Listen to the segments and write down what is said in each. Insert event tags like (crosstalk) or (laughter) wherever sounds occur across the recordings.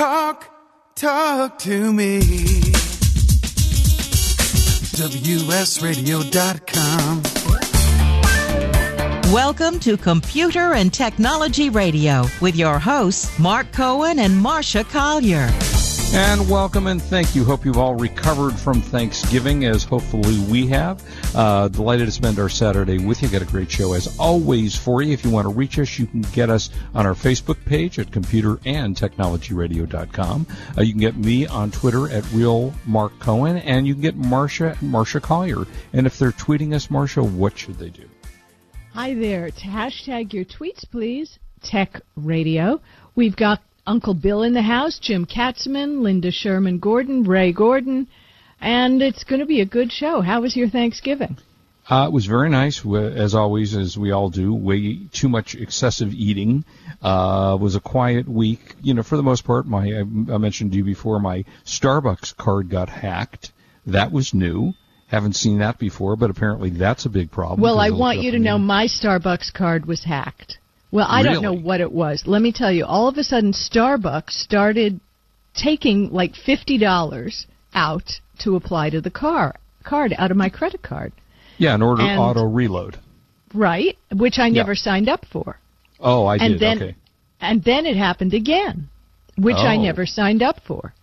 Talk, talk to me. WSRadio.com. Welcome to Computer and Technology Radio with your hosts, Mark Cohen and Marsha Collier. And welcome and thank you. Hope you've all recovered from Thanksgiving, as hopefully we have. Uh, delighted to spend our Saturday with you. Got a great show as always for you. If you want to reach us, you can get us on our Facebook page at computerandtechnologyradio.com. Uh, you can get me on Twitter at real Mark Cohen, and you can get Marsha Marsha Collier. And if they're tweeting us, Marsha, what should they do? Hi there. To hashtag your tweets, please. Tech Radio. We've got Uncle Bill in the house, Jim Katzman, Linda Sherman Gordon, Ray Gordon, and it's going to be a good show. How was your Thanksgiving? Uh, it was very nice, as always, as we all do. Way too much excessive eating. Uh, was a quiet week. You know, for the most part, my I mentioned to you before, my Starbucks card got hacked. That was new. Haven't seen that before, but apparently that's a big problem. Well, I want you to know my Starbucks card was hacked. Well, I really? don't know what it was. Let me tell you. All of a sudden, Starbucks started taking like fifty dollars out to apply to the car card out of my credit card. Yeah, in order And- auto reload. Right, which I Yeah. never signed up for. Oh, I and did. then okay. and then it happened again, which I Oh. never signed up for.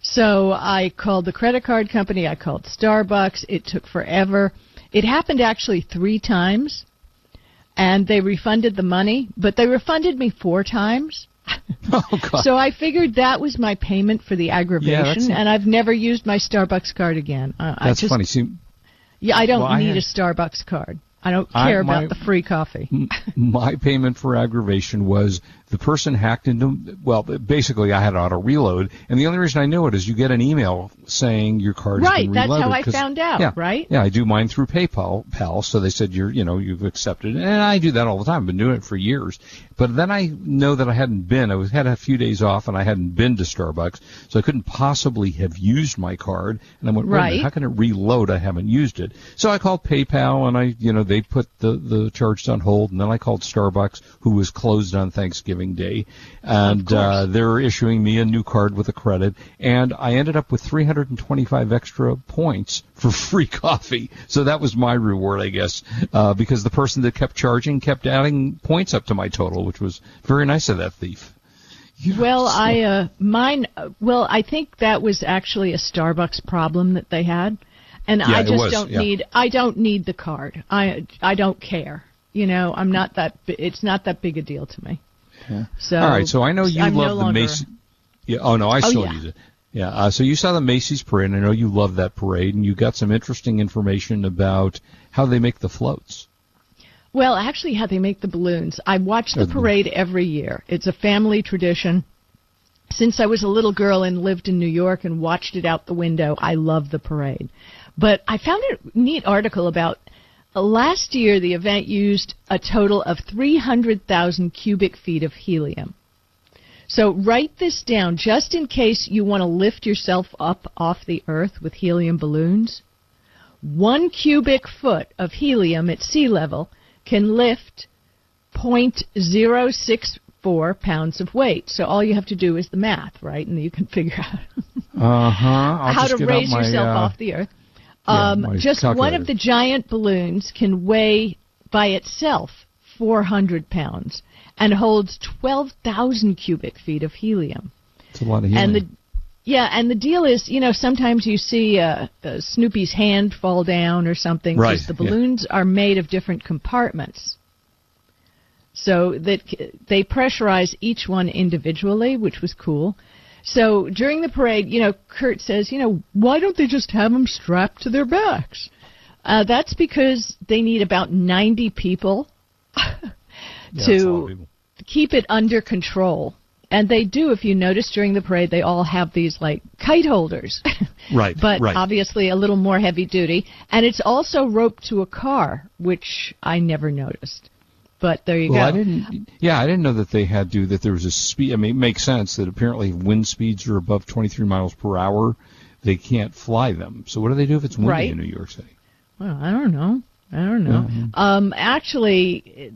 So I called the credit card company. I called Starbucks. It took forever. It happened actually three times, and they refunded the money, but they refunded me four times. (laughs) Oh God. So I figured that was my payment for the aggravation, that's- and I've never used my Starbucks card again. Uh, I That's just, funny. See, Yeah, I don't Well, I need had- a Starbucks card. I don't I- care my- about the free coffee. my payment for aggravation was the person hacked into. Well, basically, I had auto reload, and the only reason I knew it is you get an email saying your card Right, been that's how I found out, yeah, right? Yeah, I do mine through PayPal, pal. So they said you're, you know, you've accepted, and I do that all the time. I've been doing it for years. But then I know that I hadn't been. I was had a few days off, and I hadn't been to Starbucks, so I couldn't possibly have used my card. And I went, a minute, Right. how can it reload? I haven't used it. So I called PayPal, and I, you know, they put the the charges on hold, and then I called Starbucks, who was closed on Thanksgiving Day, and uh, they're issuing me a new card with a credit, and I ended up with 325 extra points for (laughs) free coffee. So that was my reward, I guess, uh, because the person that kept charging kept adding points up to my total, which was very nice of that thief. You know, Well, so- I uh, mine. Uh, well, I think that was actually a Starbucks problem that they had, and Yeah, I just was, don't yeah. need. I don't need the card. I I don't care. You know, I'm not that. bi- It's not that big a deal to me. Yeah. So All right, so I know you I'm love no the longer- Macy's. Yeah. Oh no, I still yeah. use it. Yeah. Uh, so you saw the Macy's parade. and I know you love that parade, and you got some interesting information about how they make the floats. Well, actually, how they make the balloons. I watch the Oh, parade every year. It's a family tradition. Since I was a little girl and lived in New York and watched it out the window, I love the parade. But I found a neat article about last year the event used a total of 300,000 cubic feet of helium. So write this down just in case you want to lift yourself up off the earth with helium balloons. One cubic foot of helium at sea level can lift 0.064 pounds of weight. So all you have to do is the math, right? And you can (laughs) figure out Uh huh. how to raise yourself off the earth. Yeah, Um, my just one of the giant balloons can weigh by itself 400 pounds and holds 12,000 cubic feet of helium. It's a lot of helium. And the yeah, and the deal is, you know, sometimes you see uh, uh, Snoopy's hand fall down or something Right, the yeah. balloons are made of different compartments. So that they pressurize each one individually, which was cool. So during the parade, you know, Kurt says, you know, why don't they just have them strapped to their backs? Uh, that's because they need about 90 people (laughs) Yeah, it's a lot of to people. keep it under control. And they do, if you notice during the parade, they all have these like kite holders. (laughs) Right, but right. obviously a little more heavy duty. And it's also roped to a car, which I never noticed. But there you Well, go. I didn't. Yeah, I didn't know that they had to. That there was a speed. I mean, it makes sense that apparently wind speeds are above 23 miles per hour. They can't fly them. So what do they do if it's windy Right. in New York City? Well, I don't know. I don't know. Um, actually, it,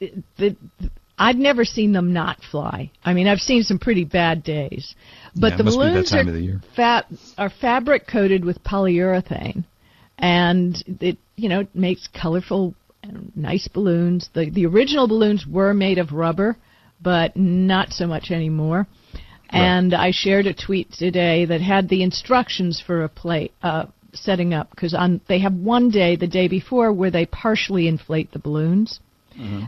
it, the, I've never seen them not fly. I mean, I've seen some pretty bad days, but Yeah, the must be that balloons are the fa- are fabric coated with polyurethane, and it you know makes colorful, and nice balloons. The the original balloons were made of rubber, but not so much anymore. And I shared a tweet today that had the instructions for a plate uh, setting up because on they have one day the day before where they partially inflate the balloons,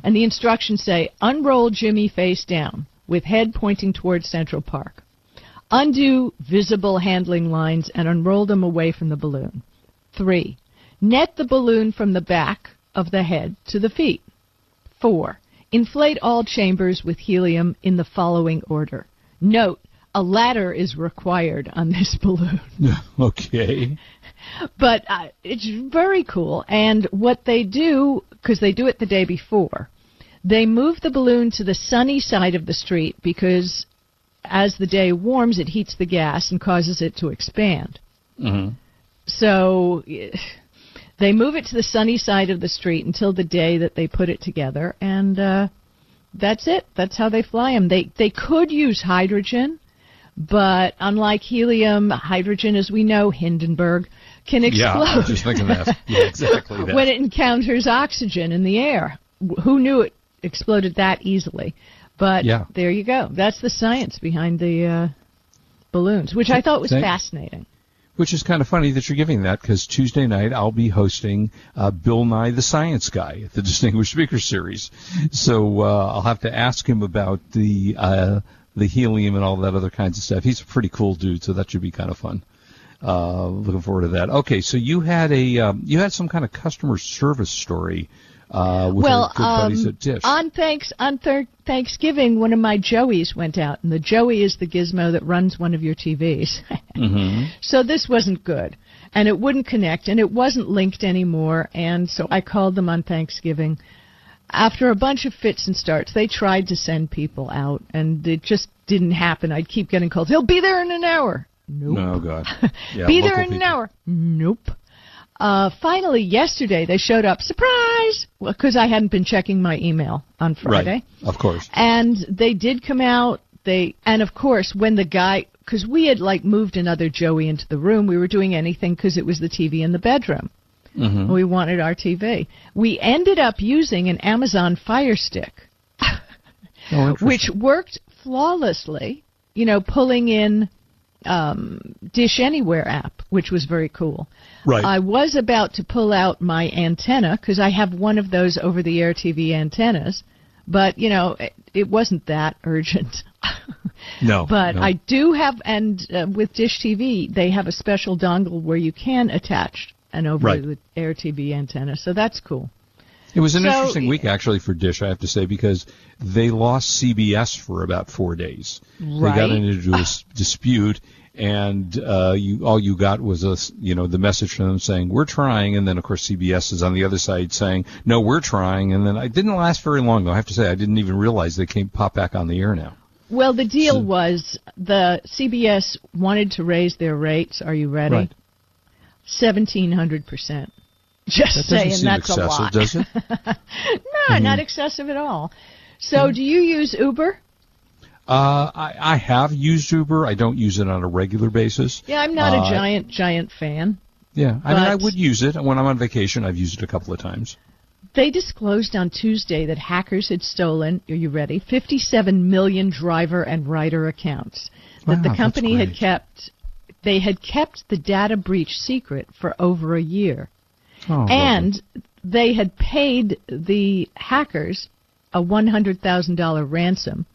and the instructions say unroll Jimmy face down with head pointing towards Central Park, undo visible handling lines and unroll them away from the balloon. Three, net the balloon from the back of the head to the feet. Four, inflate all chambers with helium in the following order. Note, a ladder is required on this (laughs) balloon. (laughs) okay. But uh, it's very cool. And what they do, because they do it the day before, they move the balloon to the sunny side of the street because as the day warms, it heats the gas and causes it to expand. So eh, they move it to the sunny side of the street until the day that they put it together, and uh, that's it. That's how they fly them. They they could use hydrogen, but unlike helium, hydrogen, as we know, Hindenburg can Yeah, I explode was just thinking that. Yeah, exactly (laughs) that. when it encounters oxygen in the air. Who knew it exploded that easily? But Yeah. there you go. That's the science behind the uh, balloons, which I thought was Thank- fascinating. Which is kind of funny that you're giving that because Tuesday night I'll be hosting uh, Bill Nye the Science Guy at the (laughs) Distinguished Speaker Series. So uh, I'll have to ask him about the uh, the helium and all that other kinds of stuff. He's a pretty cool dude, so that should be kind of fun. Uh, looking forward to that. Okay, so you had a um, you had some kind of customer service story uh, with well, good buddies um, at Dish. on thanks on thir- Thanksgiving, one of my Joeys went out, and the Joey is the gizmo that runs one of your TVs. (laughs) Mm-hmm. So this wasn't good, and it wouldn't connect, and it wasn't linked anymore. And so I called them on Thanksgiving. After a bunch of fits and starts, they tried to send people out, and it just didn't happen. I'd keep getting calls. He'll be there in an hour. Nope. oh God, (laughs) yeah, Be there in an hour. Nope. Uh, finally, yesterday they showed up. Surprise! Because I hadn't been checking my email on Friday, Right, of course. and they did come out. They and of course when the guy, because we had like moved another Joey into the room, we were doing anything because it was the TV in the bedroom. Mm-hmm. We wanted our TV. We ended up using an Amazon Fire Stick Oh, which worked flawlessly. You know, pulling in um, Dish Anywhere app, which was very cool. Right. I was about to pull out my antenna because I have one of those over-the-air TV antennas, but you know, it, it wasn't that urgent. (laughs) no, but no. I do have, and uh, with Dish TV, they have a special dongle where you can attach an over-the-air TV antenna, so that's cool. It was an So- interesting week actually for Dish, I have to say, because they lost CBS for about four days. Right. They got Right. into a dispute, and uh, you all you got was a you know the message from them saying we're trying, and then of course CBS is on the other side saying no, we're trying, and then it didn't last very long. Though I have to say, I didn't even realize they came pop back on the air now. Well, the deal So- was the CBS wanted to raise their rates. Are you ready? Seventeen hundred percent. Just That saying, that's a excessive, lot. does it? (laughs) no, not excessive at all. So, do you use Uber? Uh, I, I have used Uber. I don't use it on a regular basis. Yeah, I'm not Uh, a giant, giant fan. Yeah, I mean, I would use it when I'm on vacation. I've used it a couple of times. They disclosed on Tuesday that hackers had stolen, are you ready, 57 million driver and rider accounts. That Wow, the company had kept, they had kept the data breach secret for over a year. Oh, lovely. and they had paid the hackers a $100,000 ransom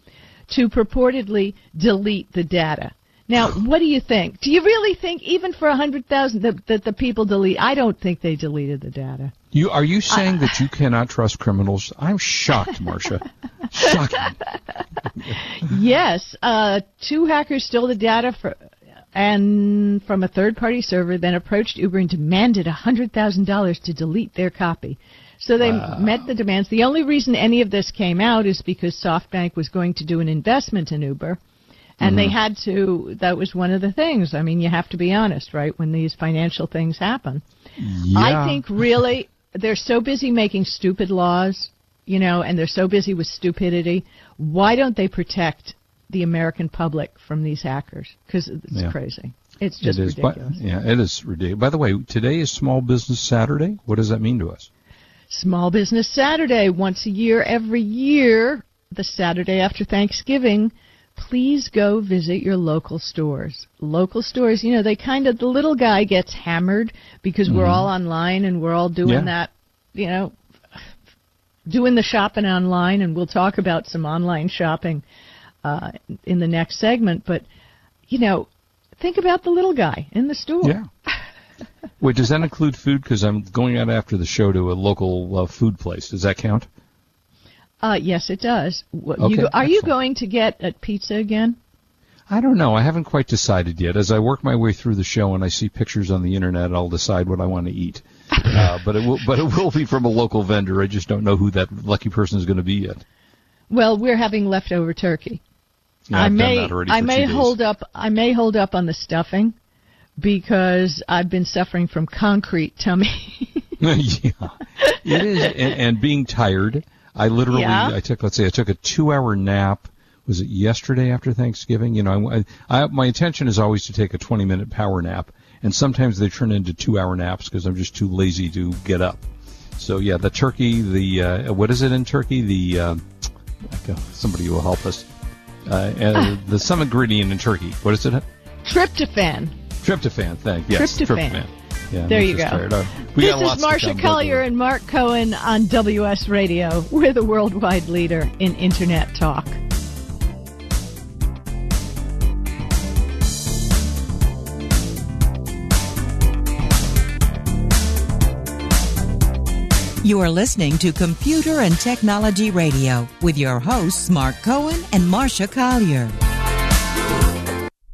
to purportedly delete the data. Now, (sighs) what do you think? Do you really think even for a 100,000 that, that the people delete? I don't think they deleted the data. You are you saying that you (laughs) cannot trust criminals? I'm shocked, (laughs) Marsha. Shocking. yes, uh, two hackers stole the data for, and from a third-party server, then approached Uber and demanded $100,000 to delete their copy. So they met the demands. The only reason any of this came out is because SoftBank was going to do an investment in Uber. And they mm-hmm. had to, that was one of the things. I mean, you have to be honest, right, when these financial things happen. Yeah. I think really they're so busy making stupid laws you know, and they're so busy with stupidity. Why don't they protect the American public from these hackers? Because it's Yeah. crazy. It's just it is, ridiculous. yeah, it is ridiculous. By the way, today is Small Business Saturday. What does that mean to us? Small Business Saturday, once a year, every year, the Saturday after Thanksgiving. Please go visit your local stores. Local stores, you know, they kind of, the little guy gets hammered because we're all online and we're all doing Yeah. that, you know, doing the shopping online, and we'll talk about some online shopping uh, in the next segment. But, you know, think about the little guy in the store. Yeah. (laughs) Wait, does that include food? Because I'm going out after the show to a local uh, food place. Does that count? Uh, yes, it does. What, Okay, you are you going to get a pizza again? I don't know. I haven't quite decided yet. As I work my way through the show and I see pictures on the internet, I'll decide what I want to eat. (laughs) Uh, but it will, but it will be from a local vendor. I just don't know who that lucky person is going to be yet. Well, we're having leftover turkey. Yeah, I may done that already I may hold up I may hold up on the stuffing because I've been suffering from concrete tummy. (laughs) yeah, it is, and, and being tired. I literally, Yeah. I took, let's say, I took a two-hour nap. Was it yesterday after Thanksgiving? You know, I, I, my intention is always to take a 20-minute power nap, and sometimes they turn into two-hour naps because I'm just too lazy to get up. So yeah, the turkey, the uh, what is it in turkey? The uh, somebody will help us. Uh, uh, (laughs) the some ingredient in turkey. What is it? Tryptophan. Tryptophan. Thank yes, Tryptophan. Yeah, There you go. tired. We this is to Marsha Collier and Mark Cohen on WS Radio. We're the worldwide leader in internet talk. You are listening to Computer and Technology Radio with your hosts, Mark Cohen and Marsha Collier.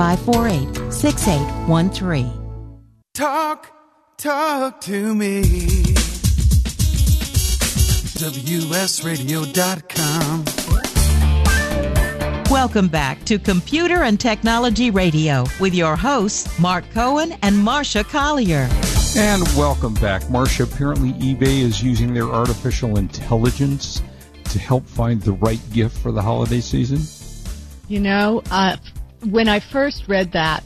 548 6813. Talk, talk to me. WSRadio.com. Welcome back to Computer and Technology Radio with your hosts, Mark Cohen and Marsha Collier. And welcome back. Marsha, apparently eBay is using their artificial intelligence to help find the right gift for the holiday season. You know, uh, when I first read that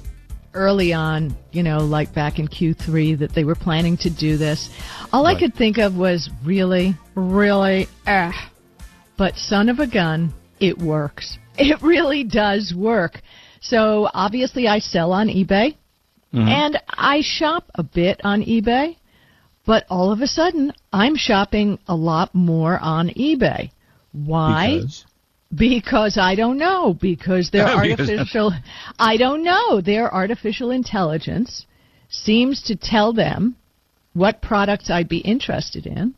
early on, you know, like back in Q3, that they were planning to do this, all I could think of was really, really, ah. But son of a gun, it works. (laughs) It really does work. So obviously I sell on eBay and I shop a bit on eBay, but all of a sudden I'm shopping a lot more on eBay. Why? Because Because I don't know. Because their (laughs) Because- artificial, I don't know. Their artificial intelligence seems to tell them what products I'd be interested in.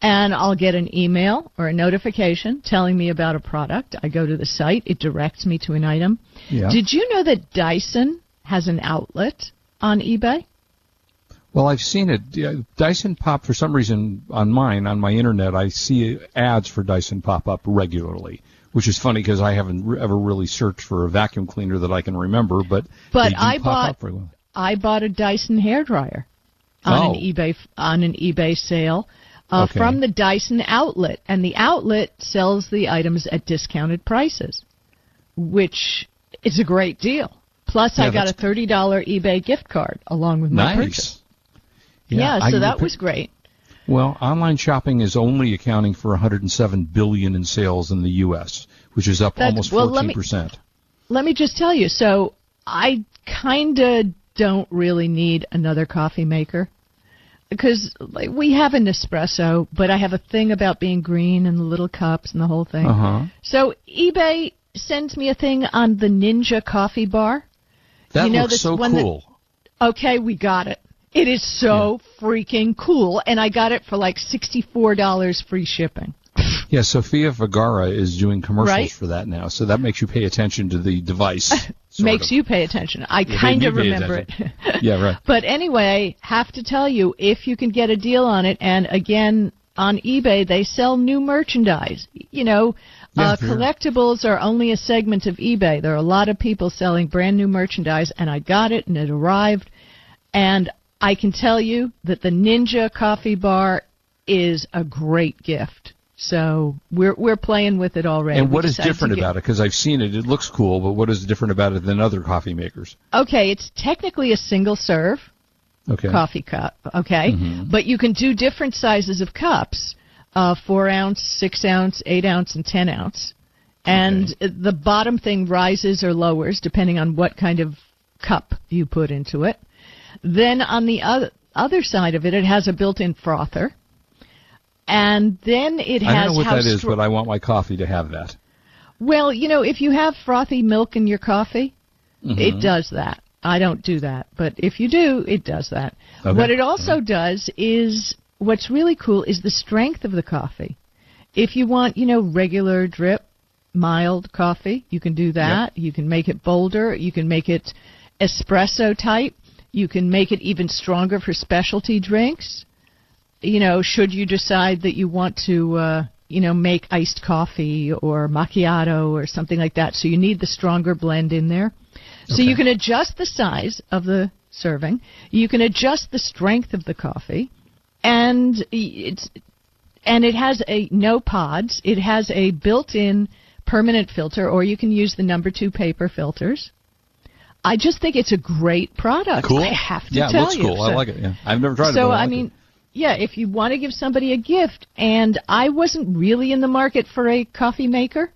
And I'll get an email or a notification telling me about a product. I go to the site. It directs me to an item. Yeah. Did you know that Dyson has an outlet on eBay? Well, I've seen it. Dyson Pop, for some reason, on mine, on my internet, I see ads for Dyson pop up regularly, which is funny because I haven't ever really searched for a vacuum cleaner that I can remember, but But I bought- up very well. I bought a Dyson hairdryer on Oh. an eBay on an eBay sale uh, Okay. from the Dyson outlet, and the outlet sells the items at discounted prices, which is a great deal. Plus, Yeah, I got a thirty dollar eBay gift card along with my purchase. Yeah, I- so that was great. Well, online shopping is only accounting for 107 billion in sales in the U.S., which is up That's- almost well, 14 let me- percent. Let me just tell you. So I kind of don't really need another coffee maker because like, we have an espresso, but I have a thing about being green and the little cups and the whole thing. Uh huh. So eBay sends me a thing on the Ninja coffee bar. That You know looks this so one that- cool. Okay, we got it. It is so freaking cool, and I got it for like sixty-four dollars free shipping. Yeah, Sofia Vergara is doing commercials Right. for that now, so that makes you pay attention to the device. (laughs) Makes of. you pay attention. I made kind of remember it. (laughs) Yeah, right. But anyway, have to tell you, if you can get a deal on it, and again, on eBay, they sell new merchandise. You know, Yeah, uh, collectibles are only a segment of eBay. There are a lot of people selling brand new merchandise, and I got it, and it arrived. And I can tell you that the Ninja coffee bar is a great gift. So we're we're playing with it already. And what is different about it? Because I've seen it; it looks cool. But what is different about it than other coffee makers? Okay, it's technically a single serve. Okay. coffee cup, okay? But you can do different sizes of cups, uh, four ounce, six ounce, eight ounce, and ten ounce. And the bottom thing rises or lowers depending on what kind of cup you put into it. Then on the other other side of it, it has a built-in frother. And then it I has don't know what that is, but I want my coffee to have that. well, you know, if you have frothy milk in your coffee, Mm-hmm. it does that. I don't do that, but if you do, it does that. Okay. What it also does is what's really cool is the strength of the coffee. If you want, you know, regular drip, mild coffee, you can do that. You can make it bolder. You can make it espresso type. You can make it even stronger for specialty drinks. You know, should you decide that you want to, uh, you know, make iced coffee or macchiato or something like that. So you need the stronger blend in there. So you can adjust the size of the serving. You can adjust the strength of the coffee, and it's and it has a no pods. It has a built-in permanent filter, or you can use the number two paper filters. I just think it's a great product. I have to yeah, it tell looks you. cool. I like it. Yeah, I've never tried it. so I, I mean, it. yeah, if you want to give somebody a gift, and I wasn't really in the market for a coffee maker,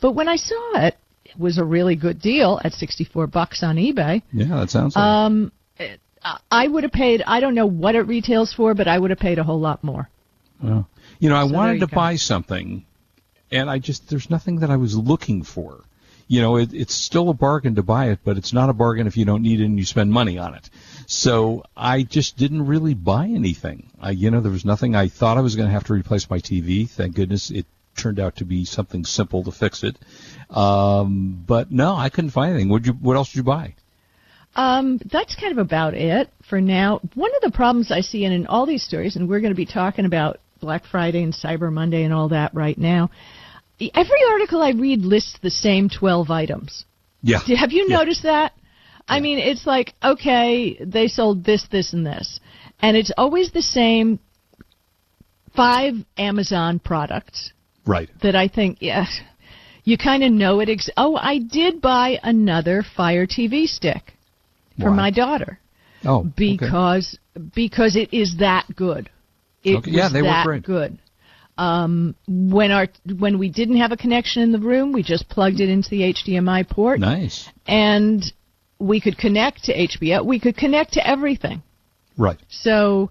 but when I saw it, it was a really good deal at 64 bucks on eBay. yeah, that sounds. Like Um, I- I would have paid. I don't know what it retails for, but I would have paid a whole lot more. Well, you know, I So wanted to go. buy something, and I just there's nothing that I was looking for. You know, it, it's still a bargain to buy it, but it's not a bargain if you don't need it and you spend money on it. So I just didn't really buy anything. I, you know, there was nothing. I thought I was going to have to replace my TV. Thank goodness it turned out to be something simple to fix it. Um, but no, I couldn't find anything. What you? What else did you buy? Um, that's kind of about it for now. One of the problems I see in, in all these stories, and we're going to be talking about Black Friday and Cyber Monday and all that right now. Every article I read lists the same 12 items. Yeah. Have you Yeah. noticed that? I mean, it's like, okay, they sold this, this, and this. And it's always the same five Amazon products Right. that I think, yeah, you kind of know it. Ex- oh, I did buy another Fire TV stick for Why? my daughter Oh. okay. because because it is that good. It Okay, yeah, they that great. good. Um, when our when we didn't have a connection in the room, we just plugged it into the HDMI port, Nice. and we could connect to HBO. We could connect to everything. Right. So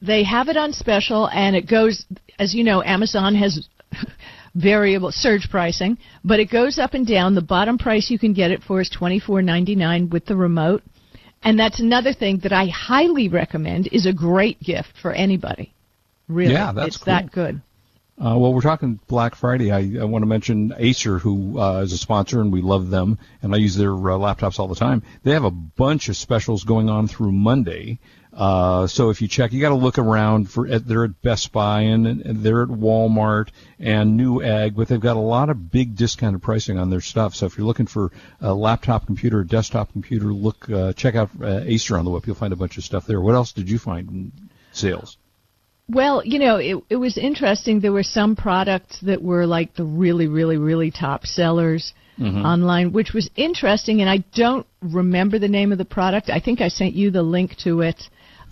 they have it on special, and it goes, as you know, Amazon has (laughs) variable surge pricing, but it goes up and down. The bottom price you can get it for is twenty four ninety nine with the remote, and that's another thing that I highly recommend. is a great gift for anybody. Really, Yeah, that's it's that good. Uh, well, we're talking Black Friday. I, I want to mention Acer, who uh, is a sponsor, and we love them, and I use their uh, laptops all the time. They have a bunch of specials going on through Monday. Uh, so if you check, you got to look around for. At, they're at Best Buy and, and they're at Walmart and Newegg, but they've got a lot of big discounted pricing on their stuff. So if you're looking for a laptop computer, a desktop computer, look, uh, check out uh, Acer on the web. You'll find a bunch of stuff there. What else did you find in sales? Well, you know, it, it was interesting. There were some products that were like the really, really, really top sellers online, which was interesting. And I don't remember the name of the product. I think I sent you the link to it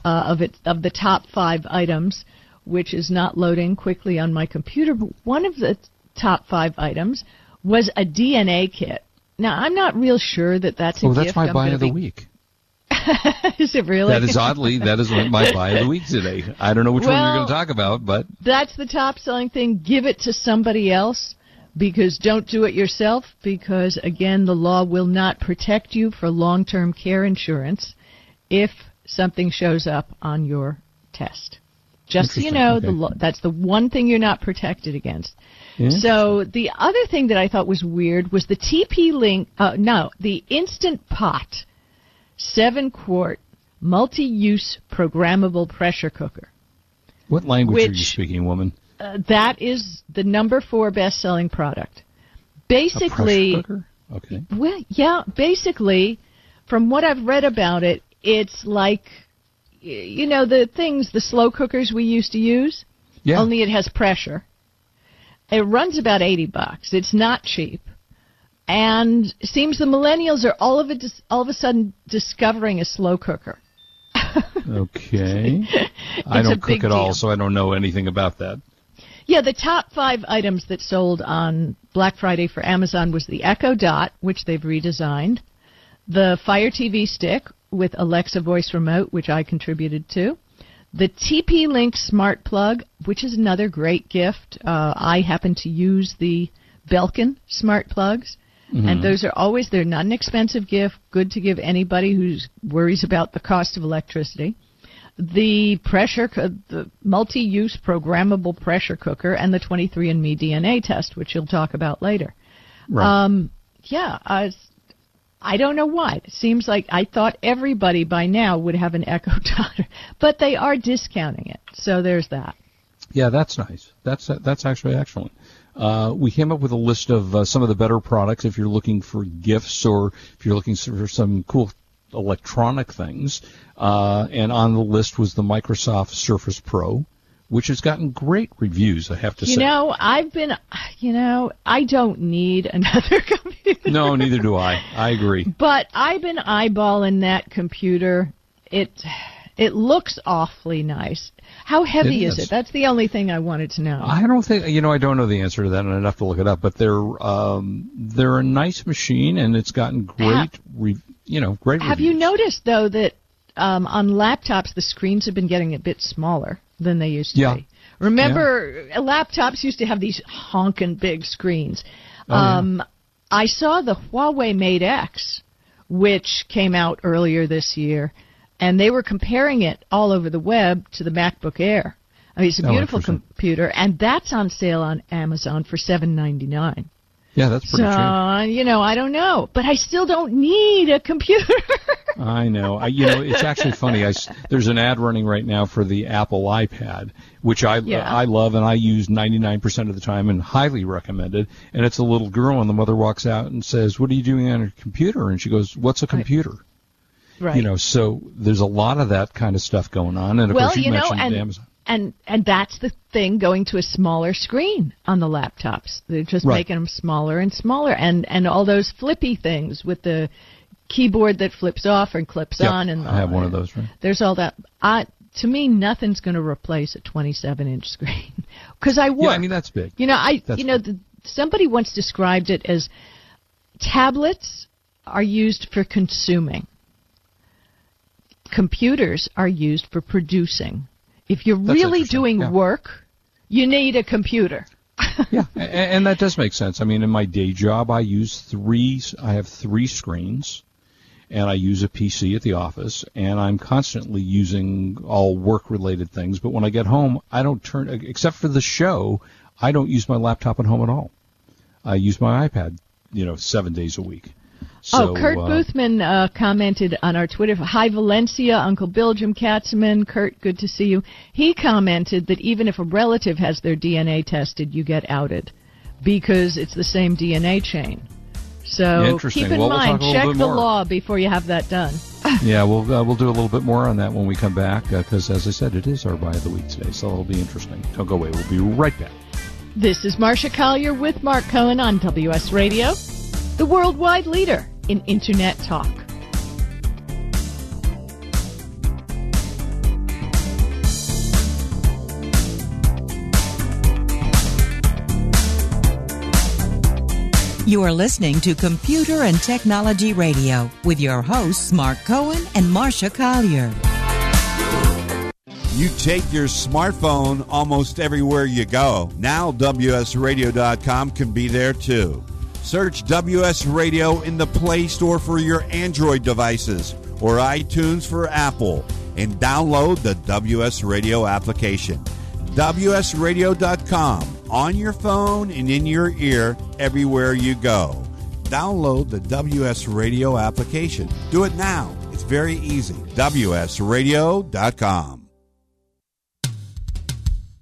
uh, of it of the top five items, which is not loading quickly on my computer. But one of the top five items was a DNA kit. Now, I'm not real sure that that's a Oh, that's gift my I'm buy of the week. (laughs) is it really? That is oddly that is my buy of the week today. I don't know which one you're going to talk about, but that's the top selling thing. Give it to somebody else because don't do it yourself because again the law will not protect you for long-term care insurance if something shows up on your test. Just so you know, okay. the law, that's the one thing you're not protected against. So the other thing that I thought was weird was the TP Link. Uh, no, the Instant Pot, seven quart, multi-use programmable pressure cooker. what language are you speaking, woman? Uh, that is the number four best-selling product. A Basically, pressure cooker? Okay. well, yeah, basically, from what I've read about it, it's like, you know, the things, the slow cookers we used to use. Yeah. Only it has pressure. It runs about eighty bucks. It's not cheap, and it seems the millennials are all of a dis- all of a sudden discovering a slow cooker. (laughs) Okay. I don't cook at all, so I don't know anything about that. Yeah, the top five items that sold on Black Friday for Amazon was the Echo Dot, which they've redesigned, the Fire TV Stick with Alexa voice remote, which I contributed to, the TP Link Smart Plug, which is another great gift. Uh, I happen to use the Belkin smart plugs. And those are always they're not an expensive gift, good to give anybody who worries about the cost of electricity the pressure, the multi-use programmable pressure cooker, and the 23andMe DNA test, which you'll talk about later. Right. Um, yeah, I, I don't know why. It seems like I thought everybody by now would have an Echo (laughs) Dot, but they are discounting it. So there's that. yeah, that's nice. That's that's actually excellent. Uh, we came up with a list of uh, some of the better products if you're looking for gifts or if you're looking for some cool electronic things. Uh, and on the list was the Microsoft Surface Pro, which has gotten great reviews. I have to You say. know, I've been, you know, I don't need another (laughs) computer. no, neither do I. I agree. But I've been eyeballing that computer. It it looks awfully nice. How heavy It is is. it? That's the only thing I wanted to know. I don't think you know. I don't know the answer to that, and I'd have to look it up. But they're um, they're a nice machine, and it's gotten great, re, you know, great. Have you noticed though that um, on laptops the screens have been getting a bit smaller than they used to Yeah. be? Remember, uh laptops used to have these honking big screens. Oh, yeah. um, I saw the Huawei Mate X, which came out earlier this year, and they were comparing it all over the web to the MacBook Air. I mean, it's a Oh, beautiful interesting. computer, and that's on sale on Amazon for seven ninety nine. Yeah, that's So pretty cheap. you know, I don't know, but I still don't need a computer. (laughs) I know. I, you know, it's actually funny. I there's an ad running right now for the Apple iPad, which I Yeah. I love and I use 99% of the time and highly recommend it. And it's a little girl, and the mother walks out and says, "What are you doing on your computer?" And she goes, "What's a computer?" Right. You know, so there's a lot of that kind of stuff going on. And of well, course, you, you know, mentioned and Amazon. and and that's the thing going to a smaller screen on the laptops. They're just Right. making them smaller and smaller, and and all those flippy things with the keyboard that flips off and clips Yep, on. And I have one of those. Right? There's all that. I to me, nothing's going to replace a 27 inch screen (laughs) because I work. Yeah, I mean that's big. You know, I That's you know the, somebody once described it as tablets are used for consuming. Computers are used for producing. If you're That's really doing yeah. work, you need a computer. (laughs) Yeah, a- and that does make sense. I mean, in my day job, I use three. I have three screens, and I use a PC at the office, and I'm constantly using all work-related things. But when I get home, I don't turn, except for the show, I don't use my laptop at home at all. I use my iPad, you know, seven days a week. So, oh, Kurt uh, Boothman uh, commented on our Twitter. Hi, Valencia, Uncle Bill, Jim Katzman. Kurt, good to see you. He commented that even if a relative has their DNA tested, you get outed because it's the same DNA chain. So keep in Well, we'll mind, little check the more. law before you have that done. (laughs) Yeah, we'll uh, we'll do a little bit more on that when we come back because, as I said, it is our buy of the week today, so it'll be interesting. Don't go away. We'll be right back. This is Marsha Collier with Mark Cohen on WS Radio, the worldwide leader in Internet talk. You are listening to Computer and Technology Radio with your hosts, Mark Cohen and Marsha Collier. You take your smartphone almost everywhere you go. Now, WSRadio.com can be there too. Search WS Radio in the Play Store for your Android devices or iTunes for Apple and download the WS Radio application. WSRadio.com on your phone and in your ear everywhere you go. Download the WS Radio application. Do it now. It's very easy. WSRadio.com.